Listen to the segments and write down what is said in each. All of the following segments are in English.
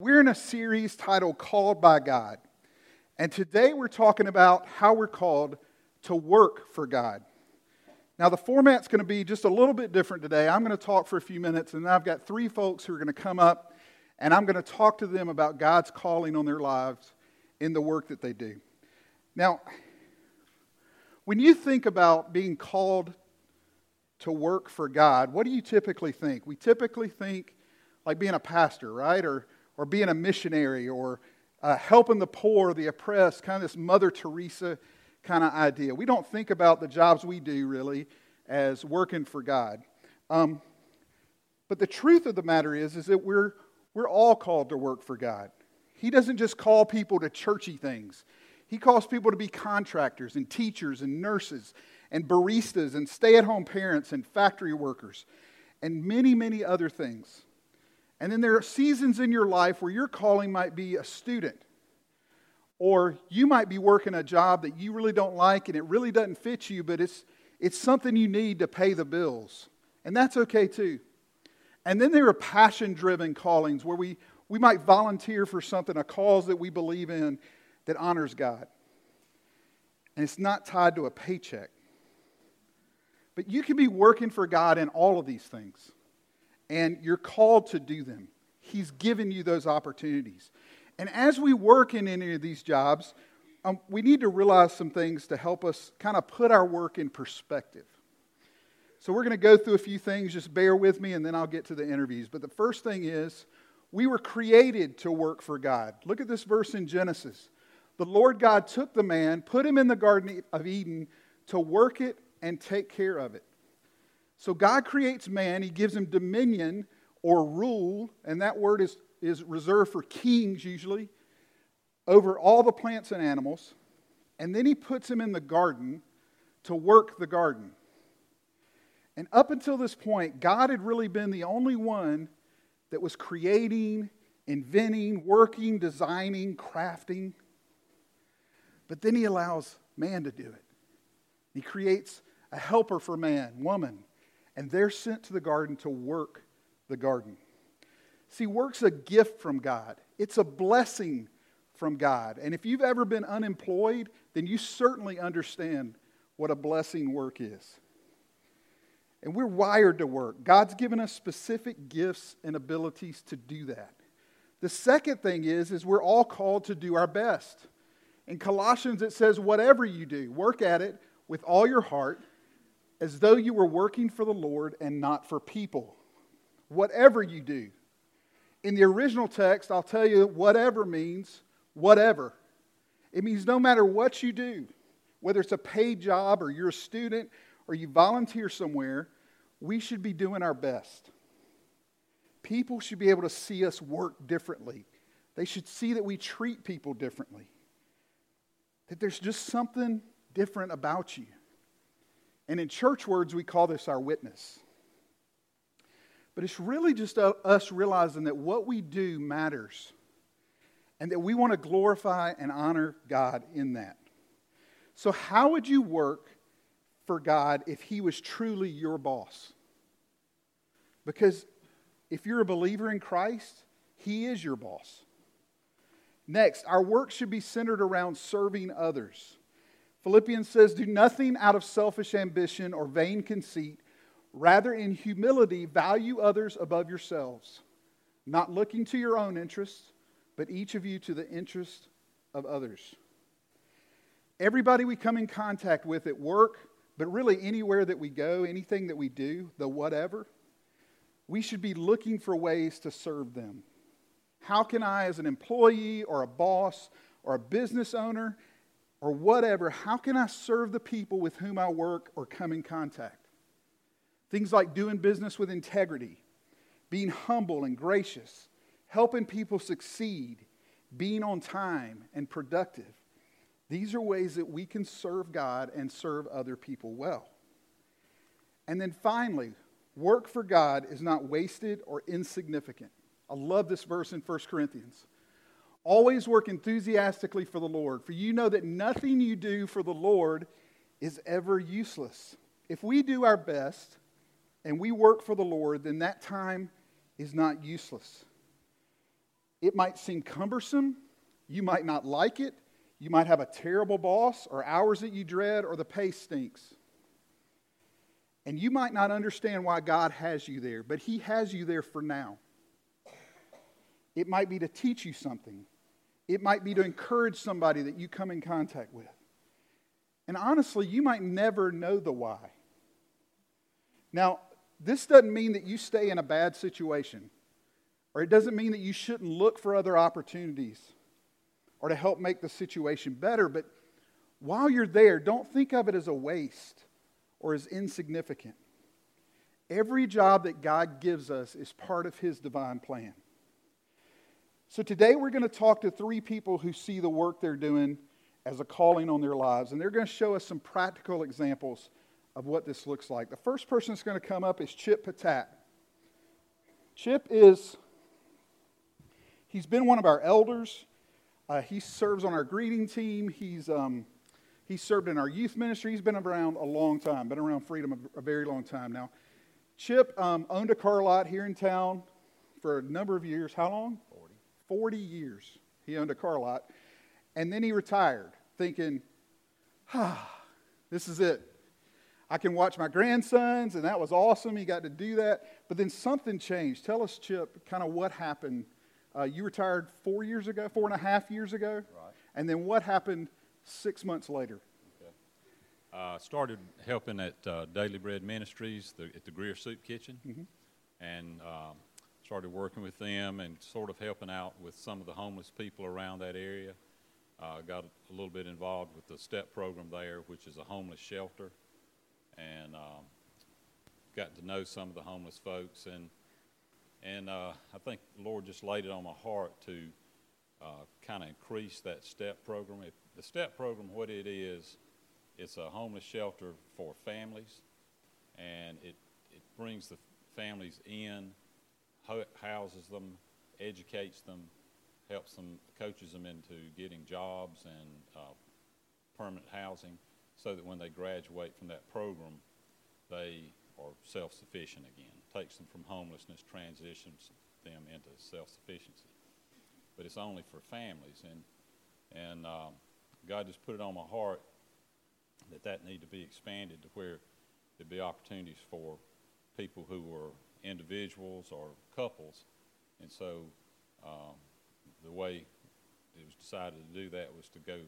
We're in a series titled Called by God. And today we're talking about how we're called to work for God. Now, the format's going to be just a little bit different today. I'm going to talk for a few minutes, and I've got three folks who are going to come up, and I'm going to talk to them about God's calling on their lives in the work that they do. Now, when you think about being called to work for God, what do you typically think? We typically think like being a pastor, right? Or or being a missionary or uh, helping the poor, the oppressed, kind of this Mother Teresa kind of idea. We don't think about the jobs we do really as working for God. Um, but the truth of the matter is, is that we're, we're all called to work for God. He doesn't just call people to churchy things. He calls people to be contractors and teachers and nurses and baristas and stay at home parents and factory workers and many, many other things. And then there are seasons in your life where your calling might be a student. Or you might be working a job that you really don't like and it really doesn't fit you, but it's, it's something you need to pay the bills. And that's okay too. And then there are passion driven callings where we, we might volunteer for something, a cause that we believe in that honors God. And it's not tied to a paycheck. But you can be working for God in all of these things and you're called to do them. He's given you those opportunities. And as we work in any of these jobs, um, we need to realize some things to help us kind of put our work in perspective. So we're going to go through a few things, just bear with me, and then I'll get to the interviews. But the first thing is, we were created to work for God. Look at this verse in Genesis. The Lord God took the man, put him in the Garden of Eden to work it and take care of it. So God creates man, he gives him dominion or rule, and that word is, is reserved for kings usually, over all the plants and animals. And then he puts him in the garden to work the garden. And up until this point, God had really been the only one that was creating, inventing, working, designing, crafting. But then he allows man to do it. He creates a helper for man, woman, and they're sent to the garden to work the garden. See, work's a gift from God, it's a blessing from God. And if you've ever been unemployed, then you certainly understand what a blessing work is. And we're wired to work. God's given us specific gifts and abilities to do that. The second thing is is we're all called to do our best. In Colossians it says whatever you do, work at it with all your heart as though you were working for the Lord and not for people. Whatever you do. In the original text, I'll tell you whatever means whatever. It means no matter what you do, whether it's a paid job or you're a student or you volunteer somewhere, we should be doing our best. People should be able to see us work differently. They should see that we treat people differently. That there's just something different about you. And in church words, we call this our witness. But it's really just us realizing that what we do matters and that we want to glorify and honor God in that. So, how would you work for God if He was truly your boss? Because if you're a believer in Christ, He is your boss. Next, our work should be centered around serving others. Philippians says, Do nothing out of selfish ambition or vain conceit. Rather, in humility, value others above yourselves, not looking to your own interests, but each of you to the interest of others. Everybody we come in contact with at work, but really anywhere that we go, anything that we do, the whatever, we should be looking for ways to serve them. How can I, as an employee or a boss or a business owner, or whatever, how can I serve the people with whom I work or come in contact? Things like doing business with integrity, being humble and gracious, helping people succeed, being on time and productive. These are ways that we can serve God and serve other people well. And then finally, work for God is not wasted or insignificant. I love this verse in 1 Corinthians. Always work enthusiastically for the Lord, for you know that nothing you do for the Lord is ever useless. If we do our best and we work for the Lord, then that time is not useless. It might seem cumbersome. You might not like it. You might have a terrible boss, or hours that you dread, or the pay stinks. And you might not understand why God has you there, but He has you there for now. It might be to teach you something, it might be to encourage somebody that you come in contact with. And honestly, you might never know the why. Now, this doesn't mean that you stay in a bad situation, or it doesn't mean that you shouldn't look for other opportunities or to help make the situation better. But while you're there, don't think of it as a waste or as insignificant. Every job that God gives us is part of His divine plan. So today we're going to talk to three people who see the work they're doing as a calling on their lives, and they're going to show us some practical examples of what this looks like. The first person that's going to come up is Chip Patat. Chip is, he's been one of our elders. Uh, he serves on our greeting team. He's, um, he's served in our youth ministry. He's been around a long time, been around Freedom a, a very long time now. Chip um, owned a car lot here in town for a number of years. How long? 40. 40 years he owned a car lot. And then he retired, thinking, ah, this is it. I can watch my grandsons, and that was awesome. He got to do that. But then something changed. Tell us, Chip, kind of what happened uh, you retired four years ago, four and a half years ago. Right. And then what happened six months later? Okay. Uh, started helping at uh, Daily Bread Ministries the, at the Greer Soup Kitchen, mm-hmm. and um, started working with them and sort of helping out with some of the homeless people around that area. Uh, got a little bit involved with the STEP program there, which is a homeless shelter, and um, got to know some of the homeless folks and and uh, I think the Lord just laid it on my heart to uh, kind of increase that STEP program. If the STEP program, what it is, it's a homeless shelter for families, and it, it brings the families in, houses them, educates them, helps them, coaches them into getting jobs and uh, permanent housing so that when they graduate from that program, they are self sufficient again takes them from homelessness, transitions them into self-sufficiency. But it's only for families, and and um, God just put it on my heart that that need to be expanded to where there'd be opportunities for people who were individuals or couples, and so um, the way it was decided to do that was to go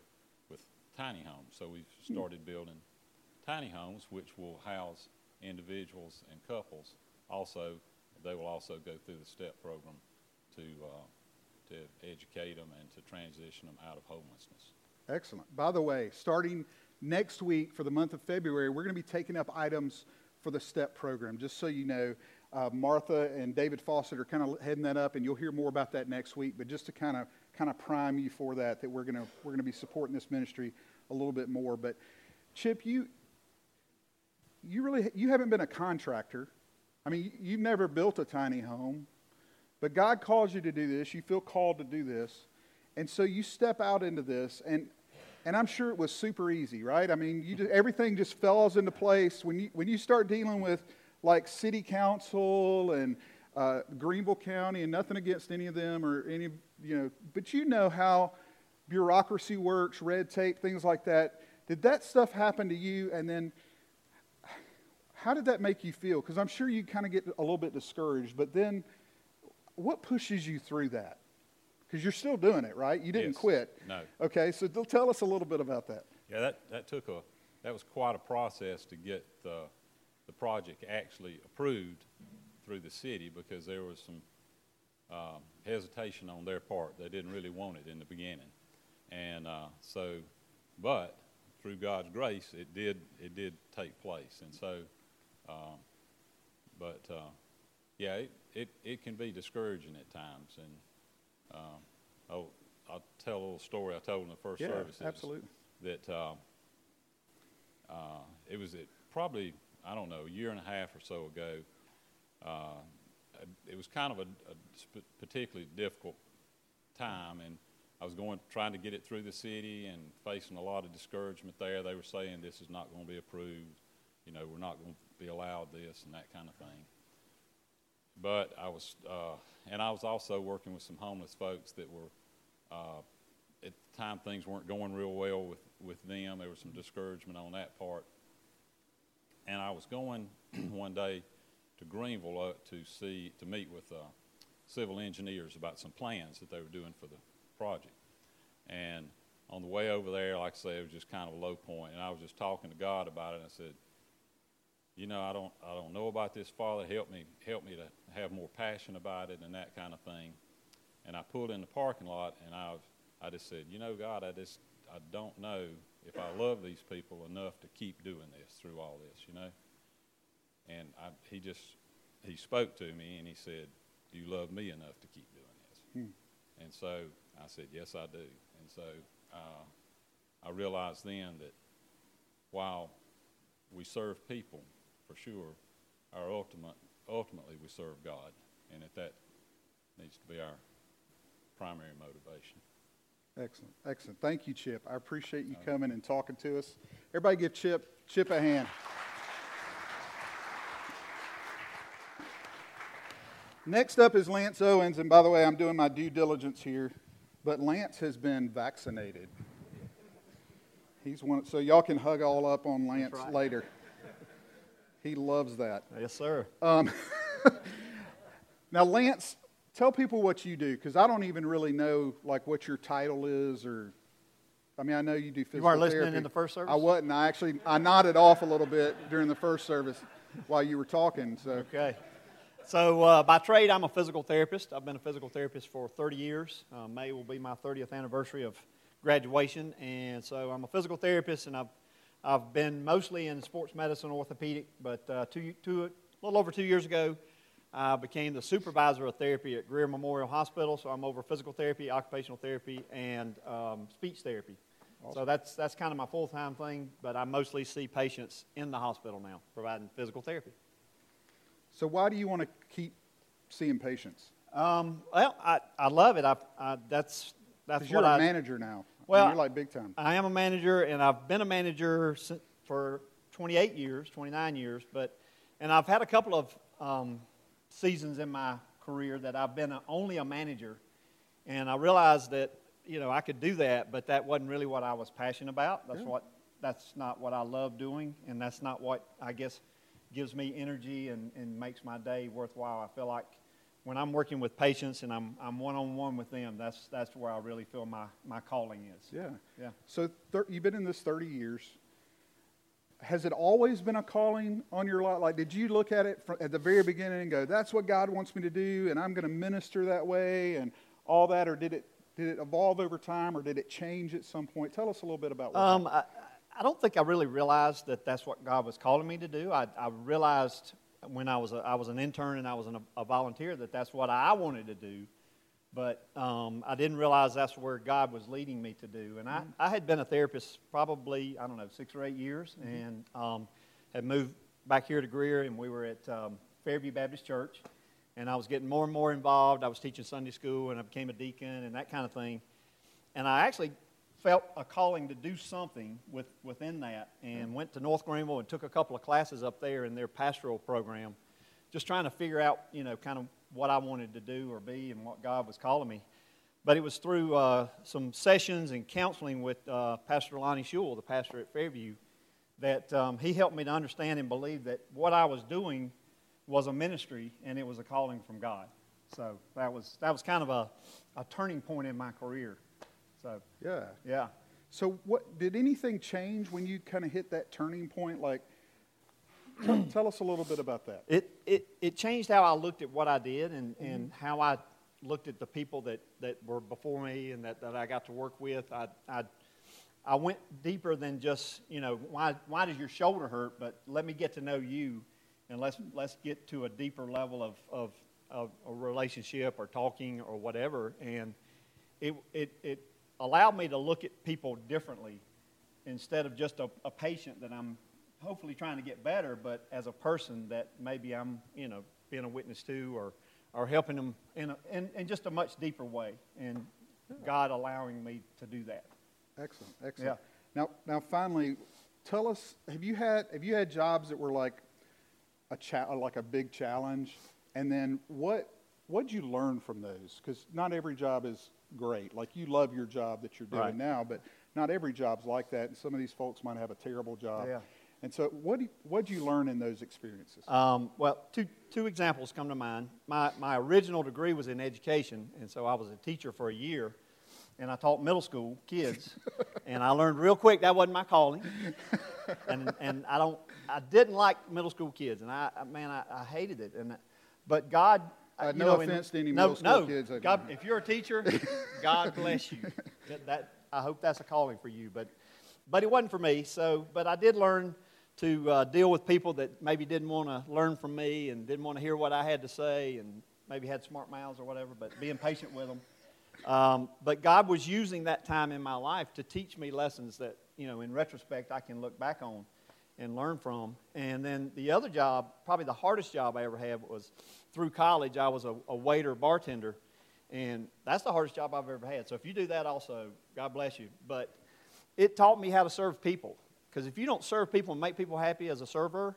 with tiny homes. So we've started building tiny homes, which will house individuals and couples also, they will also go through the STEP program to, uh, to educate them and to transition them out of homelessness. Excellent. By the way, starting next week for the month of February, we're going to be taking up items for the STEP program. Just so you know, uh, Martha and David Fawcett are kind of heading that up, and you'll hear more about that next week. But just to kind of kind of prime you for that, that we're to we're to be supporting this ministry a little bit more. But Chip, you you really you haven't been a contractor I mean, you've never built a tiny home, but God calls you to do this. You feel called to do this. And so you step out into this, and, and I'm sure it was super easy, right? I mean, you just, everything just falls into place. When you, when you start dealing with like city council and uh, Greenville County, and nothing against any of them or any, you know, but you know how bureaucracy works, red tape, things like that. Did that stuff happen to you? And then how did that make you feel? Because I'm sure you kind of get a little bit discouraged, but then what pushes you through that? Because you're still doing it, right? You didn't yes. quit. No. Okay, so tell us a little bit about that. Yeah, that, that took a, that was quite a process to get the, the project actually approved through the city because there was some um, hesitation on their part. They didn't really want it in the beginning. And uh, so, but through God's grace, it did, it did take place. And so, um, but uh, yeah, it, it, it can be discouraging at times. And um, oh, I'll tell a little story I told in the first yeah, service. Absolutely. That uh, uh, it was at probably, I don't know, a year and a half or so ago. Uh, it was kind of a, a particularly difficult time, and I was going trying to get it through the city and facing a lot of discouragement there. They were saying this is not going to be approved. You know, we're not going to be allowed this and that kind of thing. but I was, uh, and I was also working with some homeless folks that were, uh, at the time things weren't going real well with, with them. There was some discouragement on that part. And I was going one day to Greenville uh, to see, to meet with uh, civil engineers about some plans that they were doing for the project. And on the way over there, like I said, it was just kind of a low point, and I was just talking to God about it. And I said, you know, I don't, I don't know about this, Father. Help me, help me to have more passion about it and that kind of thing. And I pulled in the parking lot, and I, I just said, you know, God, I just, I don't know if I love these people enough to keep doing this through all this, you know. And I, he just, he spoke to me, and he said, do you love me enough to keep doing this? Hmm. And so I said, yes, I do. And so uh, I realized then that while we serve people, for sure, our ultimate, ultimately we serve God, and that that needs to be our primary motivation. Excellent, excellent. Thank you, Chip. I appreciate you coming and talking to us. Everybody, give Chip Chip a hand. Next up is Lance Owens, and by the way, I'm doing my due diligence here, but Lance has been vaccinated. He's one, so y'all can hug all up on Lance right. later. He loves that. Yes, sir. Um, now, Lance, tell people what you do, because I don't even really know like what your title is, or I mean, I know you do physical therapy. You weren't therapy. listening in the first service. I wasn't. I actually I nodded off a little bit during the first service while you were talking. So okay. So uh, by trade, I'm a physical therapist. I've been a physical therapist for 30 years. Uh, May will be my 30th anniversary of graduation, and so I'm a physical therapist, and I've I've been mostly in sports medicine, orthopedic, but uh, two, two, a little over two years ago, I became the supervisor of therapy at Greer Memorial Hospital. So I'm over physical therapy, occupational therapy, and um, speech therapy. Awesome. So that's that's kind of my full time thing. But I mostly see patients in the hospital now, providing physical therapy. So why do you want to keep seeing patients? Um, well, I, I love it. I, I that's that's what you're a I, manager now. Well, you're like big time. I am a manager, and I've been a manager for 28 years, 29 years. But and I've had a couple of um, seasons in my career that I've been a, only a manager, and I realized that you know I could do that, but that wasn't really what I was passionate about. That's yeah. what that's not what I love doing, and that's not what I guess gives me energy and, and makes my day worthwhile. I feel like when I'm working with patients and I'm I'm one on one with them, that's that's where I really feel my my calling is. Yeah, yeah. So thir- you've been in this 30 years. Has it always been a calling on your life? Like, did you look at it from, at the very beginning and go, "That's what God wants me to do, and I'm going to minister that way," and all that, or did it did it evolve over time, or did it change at some point? Tell us a little bit about. What um, I, I don't think I really realized that that's what God was calling me to do. I, I realized when I was a, I was an intern and I was an, a volunteer that that's what I wanted to do, but um, I didn't realize that's where God was leading me to do. And I, I had been a therapist probably I don't know six or eight years, mm-hmm. and um, had moved back here to Greer, and we were at um, Fairview Baptist Church, and I was getting more and more involved. I was teaching Sunday school, and I became a deacon and that kind of thing. And I actually felt a calling to do something with, within that and went to North Greenville and took a couple of classes up there in their pastoral program, just trying to figure out, you know, kind of what I wanted to do or be and what God was calling me. But it was through uh, some sessions and counseling with uh, Pastor Lonnie Shule, the pastor at Fairview, that um, he helped me to understand and believe that what I was doing was a ministry and it was a calling from God. So that was, that was kind of a, a turning point in my career. So yeah, yeah. So what did anything change when you kind of hit that turning point? Like, tell, tell, us a little bit about that. It it it changed how I looked at what I did and mm-hmm. and how I looked at the people that that were before me and that that I got to work with. I I. I went deeper than just, you know, why, why does your shoulder hurt? But let me get to know you and let's, let's get to a deeper level of, of, of a relationship or talking or whatever. And it, it, it allowed me to look at people differently instead of just a, a patient that I'm hopefully trying to get better, but as a person that maybe I'm, you know, being a witness to or, or helping them in, a, in, in just a much deeper way. And God allowing me to do that. Excellent, excellent. Yeah. Now, now, finally, tell us: Have you had have you had jobs that were like a cha- like a big challenge? And then what what'd you learn from those? Because not every job is great. Like you love your job that you're doing Right. now, but not every job's like that. And some of these folks might have a terrible job. Yeah. And so, what do you, learn in those experiences? Um, well, two, two examples come to mind. My, my original degree was in education, and so I was a teacher for a year, and I taught middle school kids, and I learned real quick that wasn't my calling, and, and I don't, I didn't like middle school kids, and I, man, I, I hated it, and but God. Uh, you no know, in- offense to any no, middle school no, kids, God, if you're a teacher, God bless you. That, that I hope that's a calling for you, but but it wasn't for me. So, but I did learn to uh, deal with people that maybe didn't want to learn from me and didn't want to hear what I had to say and maybe had smart mouths or whatever, but being patient with them. Um, but God was using that time in my life to teach me lessons that, you know, in retrospect, I can look back on and learn from. And then the other job, probably the hardest job I ever had, was through college. I was a, a waiter, bartender, and that's the hardest job I've ever had. So if you do that also, God bless you. But it taught me how to serve people. Because if you don't serve people and make people happy as a server,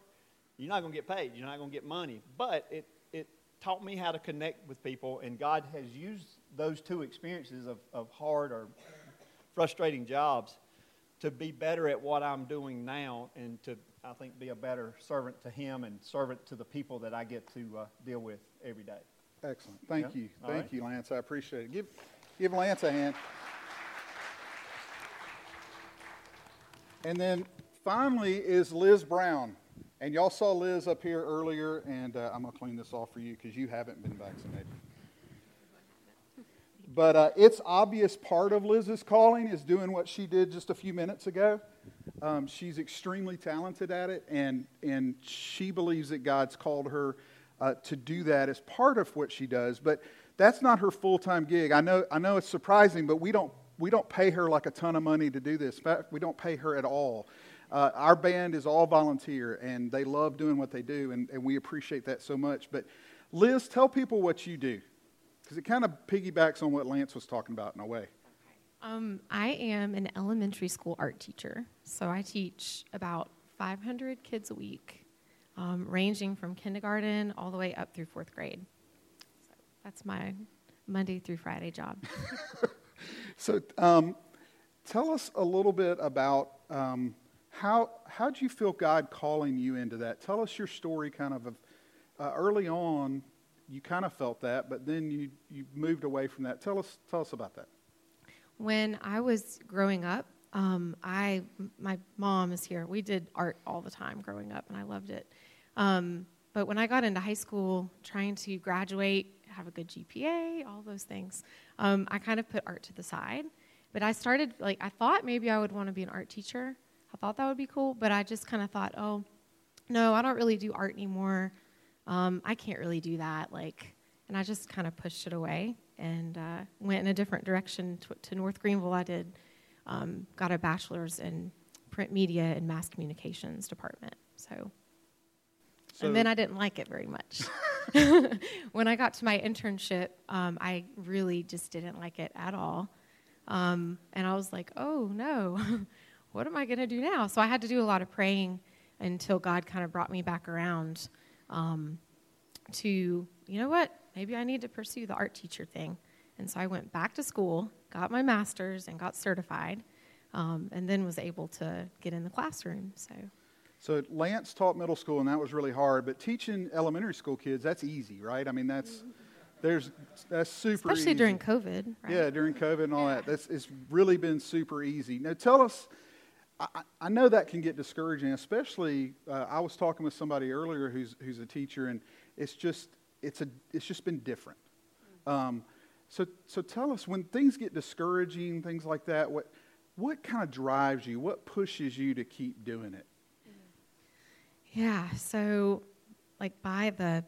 you're not going to get paid. You're not going to get money. But it, it taught me how to connect with people, and God has used those two experiences of, of hard or frustrating jobs to be better at what I'm doing now and to, I think, be a better servant to Him and servant to the people that I get to uh, deal with every day. Excellent. Thank Yeah. you. All Thank right. you, Lance. I appreciate it. Give, give Lance a hand. And then finally is Liz Brown. And y'all saw Liz up here earlier, and uh, I'm going to clean this off for you because you haven't been vaccinated. But uh, it's obvious part of Liz's calling is doing what she did just a few minutes ago. Um, she's extremely talented at it, and, and she believes that God's called her uh, to do that as part of what she does. But that's not her full time gig. I know, I know it's surprising, but we don't, we don't pay her like a ton of money to do this. In fact, we don't pay her at all. Uh, our band is all volunteer, and they love doing what they do, and, and we appreciate that so much. But Liz, tell people what you do, because it kind of piggybacks on what Lance was talking about in a way. Um, I am an elementary school art teacher, so I teach about 500 kids a week, um, ranging from kindergarten all the way up through fourth grade. So that's my Monday through Friday job. So, um, tell us a little bit about um, how how did you feel God calling you into that? Tell us your story, kind of. of uh, early on, you kind of felt that, but then you you moved away from that. Tell us tell us about that. When I was growing up, um, I my mom is here. We did art all the time growing up, and I loved it. Um, but when I got into high school, trying to graduate, have a good GPA, all those things, um, I kind of put art to the side. But I started like I thought maybe I would want to be an art teacher. I thought that would be cool, but I just kind of thought, oh, no, I don't really do art anymore. Um, I can't really do that. Like, and I just kind of pushed it away and uh, went in a different direction to, to North Greenville. I did um, got a bachelor's in print media and mass communications department. So, So- and then I didn't like it very much. when I got to my internship, um, I really just didn't like it at all. Um, and I was like, oh no, what am I going to do now? So I had to do a lot of praying until God kind of brought me back around um, to, you know what, maybe I need to pursue the art teacher thing. And so I went back to school, got my master's, and got certified, um, and then was able to get in the classroom. So. So Lance taught middle school, and that was really hard. But teaching elementary school kids, that's easy, right? I mean, that's there's that's super easy. Especially easy. during COVID, right? Yeah, during COVID and all that. That's it's really been super easy. Now, tell us. I, I- I know that can get discouraging, especially. Uh, I was talking with somebody earlier who's who's a teacher, and it's just it's a it's just been different. Um, so so tell us when things get discouraging, things like that. What what kind of drives you? What pushes you to keep doing it? Yeah, so like by the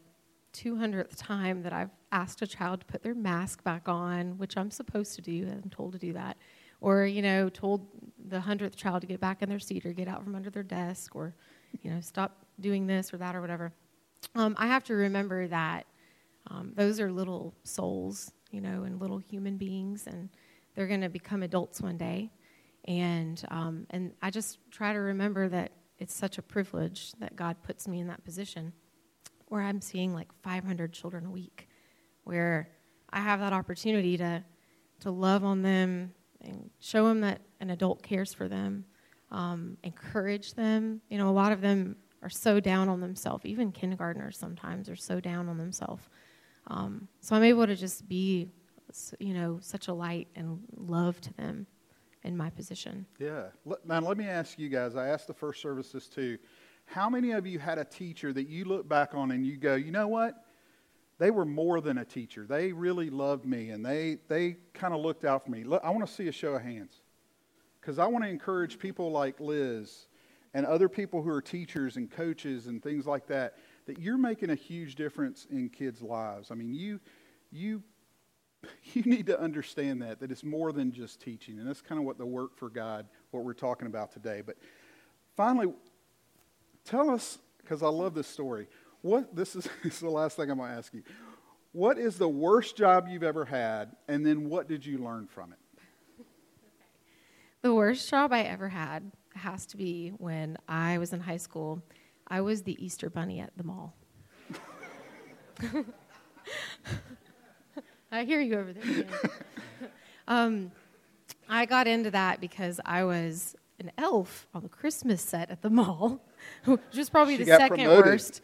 200th time that I've asked a child to put their mask back on, which I'm supposed to do, I'm told to do that, or, you know, told the 100th child to get back in their seat or get out from under their desk or, you know, stop doing this or that or whatever, um, I have to remember that um, those are little souls, you know, and little human beings, and they're going to become adults one day. And, um, and I just try to remember that it's such a privilege that God puts me in that position where I'm seeing like 500 children a week, where I have that opportunity to, to love on them and show them that an adult cares for them, um, encourage them. You know, a lot of them are so down on themselves. Even kindergartners sometimes are so down on themselves. Um, so I'm able to just be, you know, such a light and love to them in my position. Yeah. Now, let me ask you guys. I asked the first services too. How many of you had a teacher that you look back on and you go, you know what? They were more than a teacher. They really loved me and they, they kind of looked out for me. Look, I want to see a show of hands because I want to encourage people like Liz and other people who are teachers and coaches and things like that that you're making a huge difference in kids' lives. I mean, you, you you need to understand that that it's more than just teaching and that's kind of what the work for god what we're talking about today. But finally tell us because i love this story what this is, this is the last thing i'm going to ask you. What is the worst job you've ever had and then what did you learn from it? The worst job i ever had has to be when i was in high school i was the easter bunny at the mall I hear you over there. um, I got into that because I was an elf on the Christmas set at the mall, which was probably she the second promoted. worst.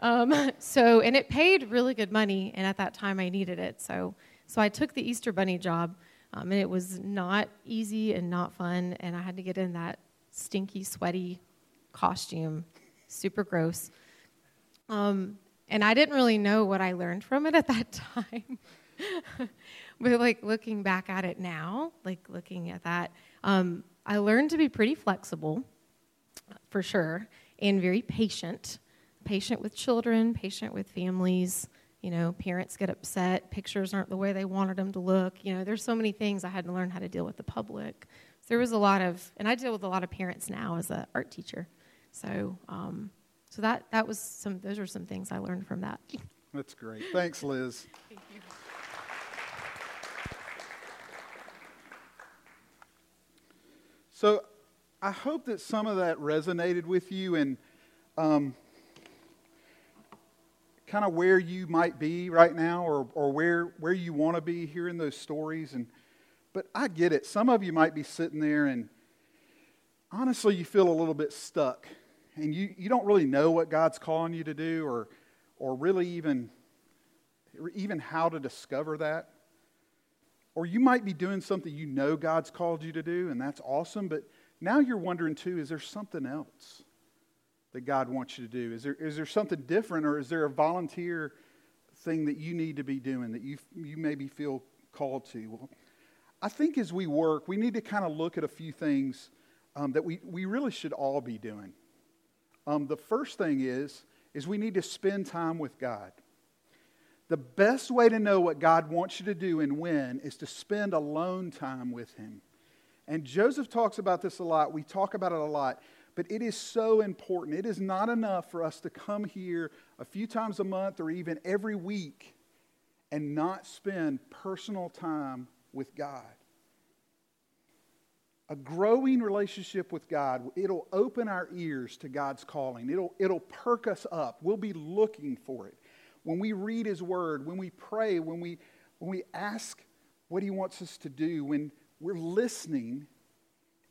Um, so, and it paid really good money, and at that time I needed it. So, so I took the Easter Bunny job, um, and it was not easy and not fun, and I had to get in that stinky, sweaty costume, super gross. Um, and I didn't really know what I learned from it at that time. but like looking back at it now, like looking at that, um, I learned to be pretty flexible, for sure, and very patient. Patient with children, patient with families. You know, parents get upset, pictures aren't the way they wanted them to look. You know, there's so many things I had to learn how to deal with the public. So there was a lot of, and I deal with a lot of parents now as an art teacher. So, um, so that that was some. Those are some things I learned from that. That's great. Thanks, Liz. Thank So I hope that some of that resonated with you and um, kind of where you might be right now or, or where, where you want to be hearing those stories. And, but I get it. Some of you might be sitting there and honestly, you feel a little bit stuck and you, you don't really know what God's calling you to do or, or really even, even how to discover that. Or you might be doing something you know God's called you to do, and that's awesome, but now you're wondering too is there something else that God wants you to do? Is there, is there something different, or is there a volunteer thing that you need to be doing that you, you maybe feel called to? Well, I think as we work, we need to kind of look at a few things um, that we, we really should all be doing. Um, the first thing is, is we need to spend time with God. The best way to know what God wants you to do and when is to spend alone time with Him. And Joseph talks about this a lot. We talk about it a lot. But it is so important. It is not enough for us to come here a few times a month or even every week and not spend personal time with God. A growing relationship with God, it'll open our ears to God's calling. It'll, it'll perk us up. We'll be looking for it when we read His Word, when we pray, when we, when we ask what He wants us to do, when we're listening,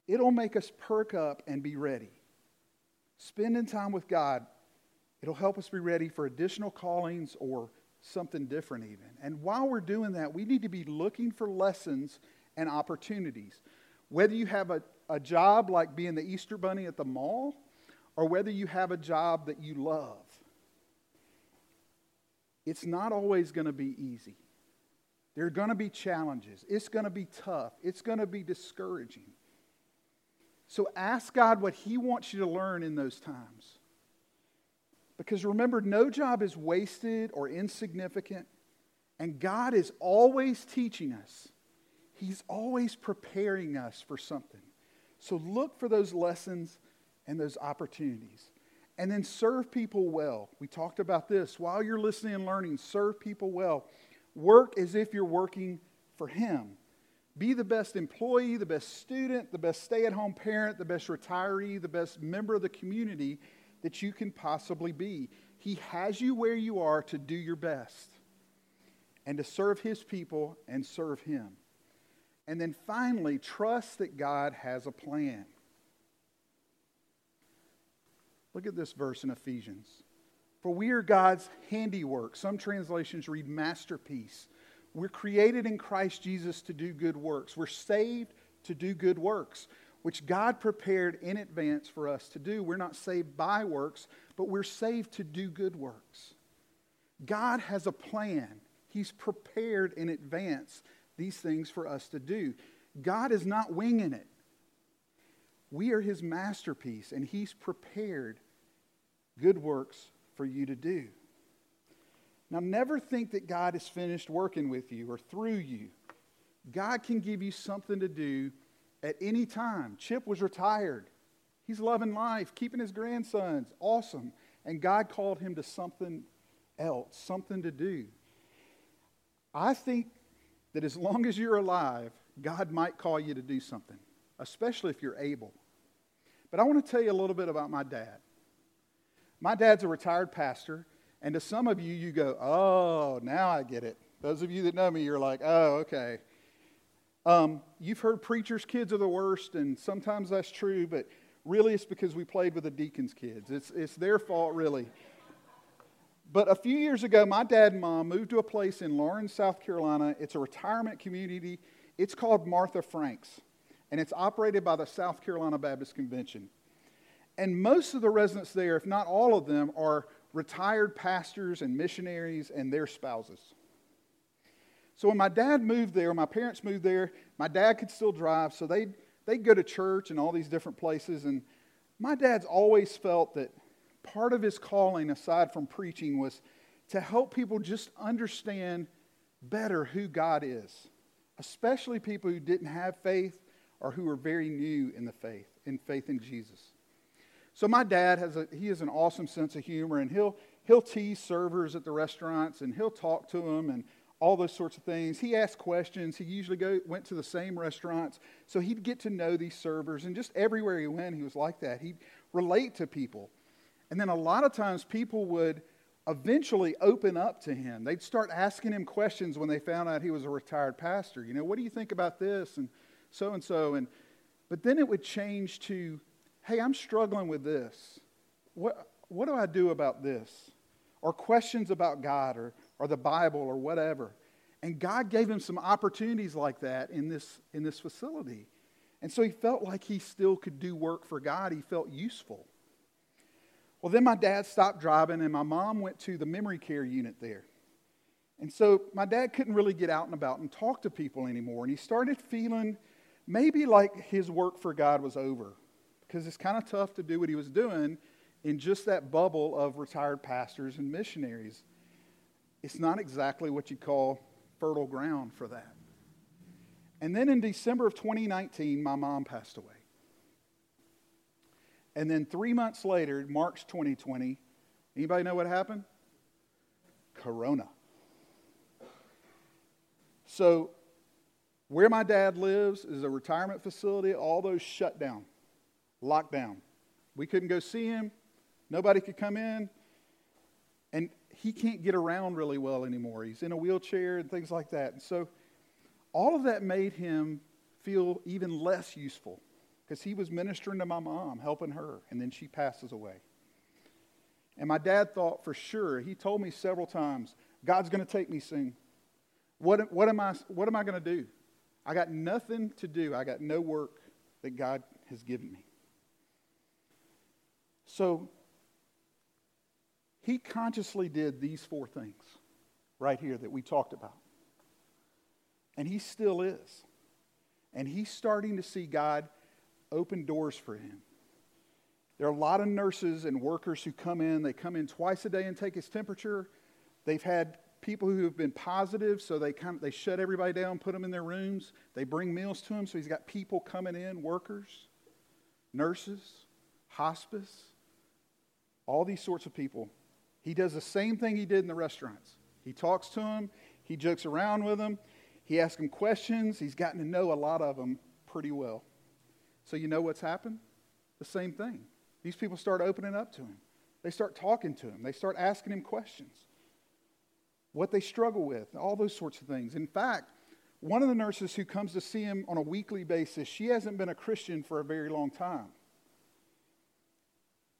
it'll make us perk up and be ready. Spending time with God, it'll help us be ready for additional callings or something different, even. And while we're doing that, we need to be looking for lessons and opportunities. Whether you have a, a job like being the Easter Bunny at the mall, or whether you have a job that you love it's not always going to be easy. There are going to be challenges. It's going to be tough. It's going to be discouraging. So ask God what He wants you to learn in those times. Because remember, no job is wasted or insignificant, and God is always teaching us. He's always preparing us for something. So look for those lessons and those opportunities and then serve people well. We talked about this. While you're listening and learning, serve people well. Work as if you're working for Him. Be the best employee, the best student, the best stay at home parent, the best retiree, the best member of the community that you can possibly be. He has you where you are to do your best and to serve His people and serve Him. And then finally, trust that God has a plan. Look at this verse in Ephesians. For we are God's handiwork. Some translations read masterpiece. We're created in Christ Jesus to do good works. We're saved to do good works, which God prepared in advance for us to do. We're not saved by works, but we're saved to do good works. God has a plan. He's prepared in advance these things for us to do. God is not winging it. We are his masterpiece, and he's prepared good works for you to do. Now, never think that God is finished working with you or through you. God can give you something to do at any time. Chip was retired. He's loving life, keeping his grandsons. Awesome. And God called him to something else, something to do. I think that as long as you're alive, God might call you to do something, especially if you're able. But I want to tell you a little bit about my dad. My dad's a retired pastor, and to some of you, you go, oh, now I get it. Those of you that know me, you're like, oh, okay. Um, you've heard preachers' kids are the worst, and sometimes that's true, but really it's because we played with the deacons' kids. It's, it's their fault, really. But a few years ago, my dad and mom moved to a place in Laurens, South Carolina. It's a retirement community. It's called Martha Franks, and it's operated by the South Carolina Baptist Convention. And most of the residents there, if not all of them, are retired pastors and missionaries and their spouses. So when my dad moved there, my parents moved there, my dad could still drive, so they'd, they'd go to church and all these different places. And my dad's always felt that part of his calling, aside from preaching, was to help people just understand better who God is, especially people who didn't have faith or who are very new in the faith, in faith in Jesus. So my dad has a he has an awesome sense of humor, and he'll he'll tease servers at the restaurants, and he'll talk to them, and all those sorts of things. He asked questions. He usually go, went to the same restaurants, so he'd get to know these servers, and just everywhere he went, he was like that. He'd relate to people. And then a lot of times people would eventually open up to him. They'd start asking him questions when they found out he was a retired pastor. You know, what do you think about this and so and so and but then it would change to, "Hey, I'm struggling with this. What what do I do about this?" Or questions about God or or the Bible or whatever. And God gave him some opportunities like that in this in this facility. And so he felt like he still could do work for God. He felt useful. Well, then my dad stopped driving, and my mom went to the memory care unit there. And so my dad couldn't really get out and about and talk to people anymore. And he started feeling maybe like his work for God was over because it's kind of tough to do what he was doing in just that bubble of retired pastors and missionaries. It's not exactly what you call fertile ground for that. And then in December of 2019, my mom passed away. And then three months later, March 2020, anybody know what happened? Corona. So, where my dad lives is a retirement facility, all those shut down, locked down. We couldn't go see him, nobody could come in, and he can't get around really well anymore. He's in a wheelchair and things like that. And so, all of that made him feel even less useful because he was ministering to my mom, helping her, and then she passes away. And my dad thought for sure, he told me several times, God's going to take me soon. What, what am I, what am I going to do? I got nothing to do. I got no work that God has given me. So he consciously did these four things right here that we talked about. And he still is. And he's starting to see God open doors for him. There are a lot of nurses and workers who come in. They come in twice a day and take his temperature. They've had people who have been positive, so they kind of, they shut everybody down, put them in their rooms. They bring meals to him, so he's got people coming in, workers, nurses, hospice, all these sorts of people. He does the same thing he did in the restaurants. He talks to them, he jokes around with them, he asks them questions. He's gotten to know a lot of them pretty well. So you know what's happened? The same thing. These people start opening up to him. They start talking to him, they start asking him questions, what they struggle with, all those sorts of things. In fact, one of the nurses who comes to see him on a weekly basis, she hasn't been a Christian for a very long time.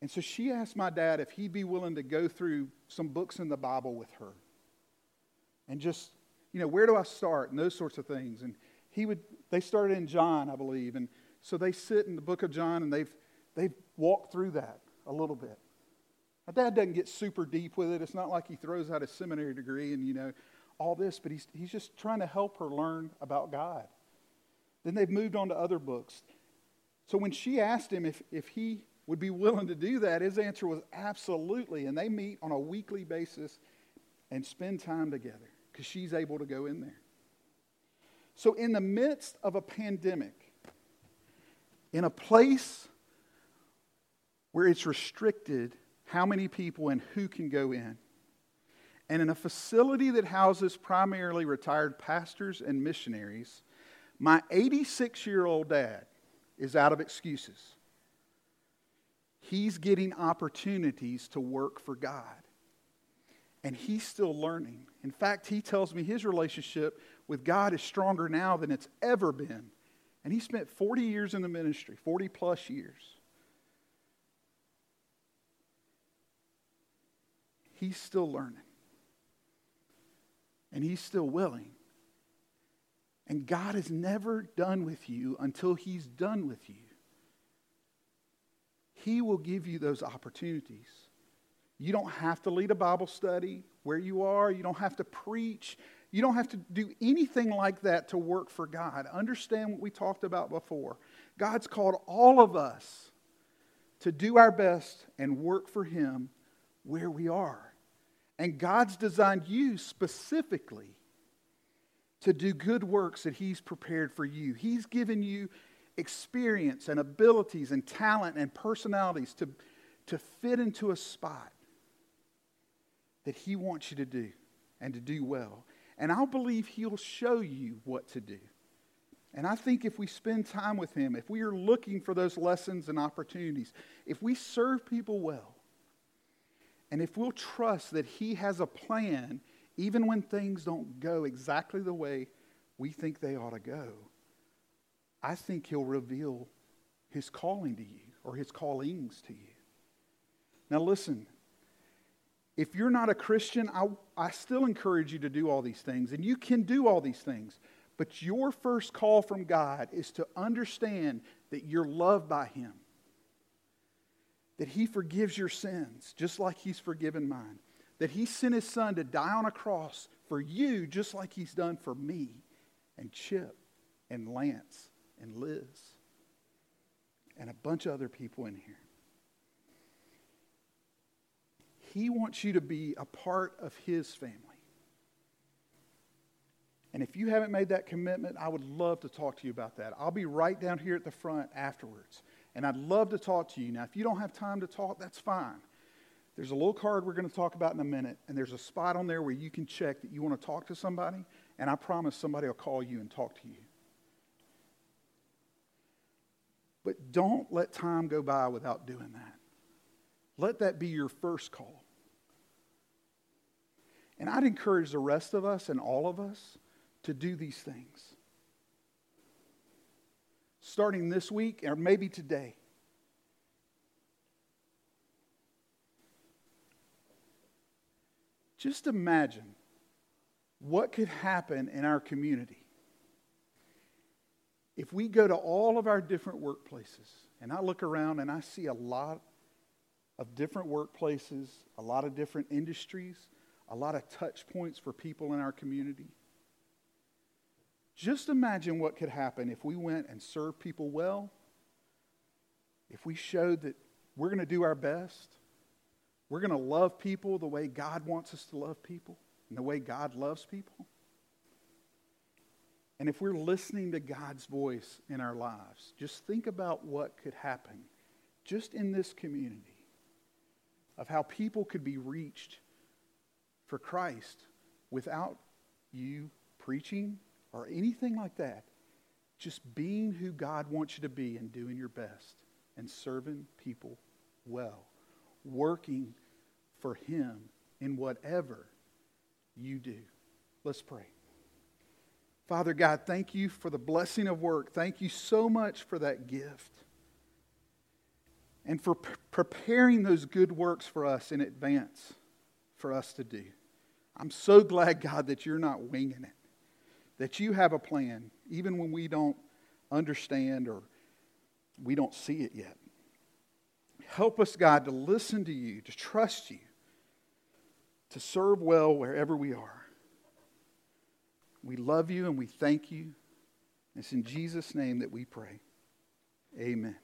And so she asked my dad if he'd be willing to go through some books in the Bible with her. And just, you know, where do I start? And those sorts of things. And he would, they started in John, I believe. And so they sit in the book of John and they've, they've walked through that a little bit. My dad doesn't get super deep with it. It's not like he throws out a seminary degree and, you know, all this, but he's, he's just trying to help her learn about God. Then they've moved on to other books. So when she asked him if, if he would be willing to do that, his answer was absolutely. And they meet on a weekly basis and spend time together because she's able to go in there. So, in the midst of a pandemic, in a place where it's restricted how many people and who can go in, and in a facility that houses primarily retired pastors and missionaries, my 86 year old dad is out of excuses. He's getting opportunities to work for God. And he's still learning. In fact, he tells me his relationship with God is stronger now than it's ever been. And he spent 40 years in the ministry, 40 plus years. He's still learning. And he's still willing. And God is never done with you until he's done with you. He will give you those opportunities. You don't have to lead a Bible study where you are, you don't have to preach. You don't have to do anything like that to work for God. Understand what we talked about before. God's called all of us to do our best and work for Him where we are. And God's designed you specifically to do good works that He's prepared for you. He's given you experience and abilities and talent and personalities to, to fit into a spot that He wants you to do and to do well. And I'll believe He'll show you what to do. And I think if we spend time with Him, if we are looking for those lessons and opportunities, if we serve people well, and if we'll trust that He has a plan, even when things don't go exactly the way we think they ought to go, I think He'll reveal His calling to you or His callings to you. Now, listen, if you're not a Christian, I, I still encourage you to do all these things, and you can do all these things. But your first call from God is to understand that you're loved by Him, that He forgives your sins just like He's forgiven mine, that He sent His Son to die on a cross for you just like He's done for me and Chip and Lance and Liz and a bunch of other people in here. He wants you to be a part of His family. And if you haven't made that commitment, I would love to talk to you about that. I'll be right down here at the front afterwards. And I'd love to talk to you. Now, if you don't have time to talk, that's fine. There's a little card we're going to talk about in a minute, and there's a spot on there where you can check that you want to talk to somebody, and I promise somebody will call you and talk to you. But don't let time go by without doing that. Let that be your first call. And I'd encourage the rest of us and all of us to do these things. Starting this week or maybe today. Just imagine what could happen in our community if we go to all of our different workplaces and I look around and I see a lot of different workplaces, a lot of different industries, a lot of touch points for people in our community. Just imagine what could happen if we went and served people well, if we showed that we're going to do our best, we're going to love people the way God wants us to love people, and the way God loves people. And if we're listening to God's voice in our lives, just think about what could happen just in this community of how people could be reached for Christ without you preaching or anything like that. Just being who God wants you to be and doing your best and serving people well, working for Him in whatever you do. Let's pray. Father God, thank you for the blessing of work. Thank you so much for that gift. And for p- preparing those good works for us in advance for us to do. I'm so glad, God, that you're not winging it, that you have a plan, even when we don't understand or we don't see it yet. Help us, God, to listen to you, to trust you, to serve well wherever we are. We love you and we thank you. It's in Jesus' name that we pray. Amen.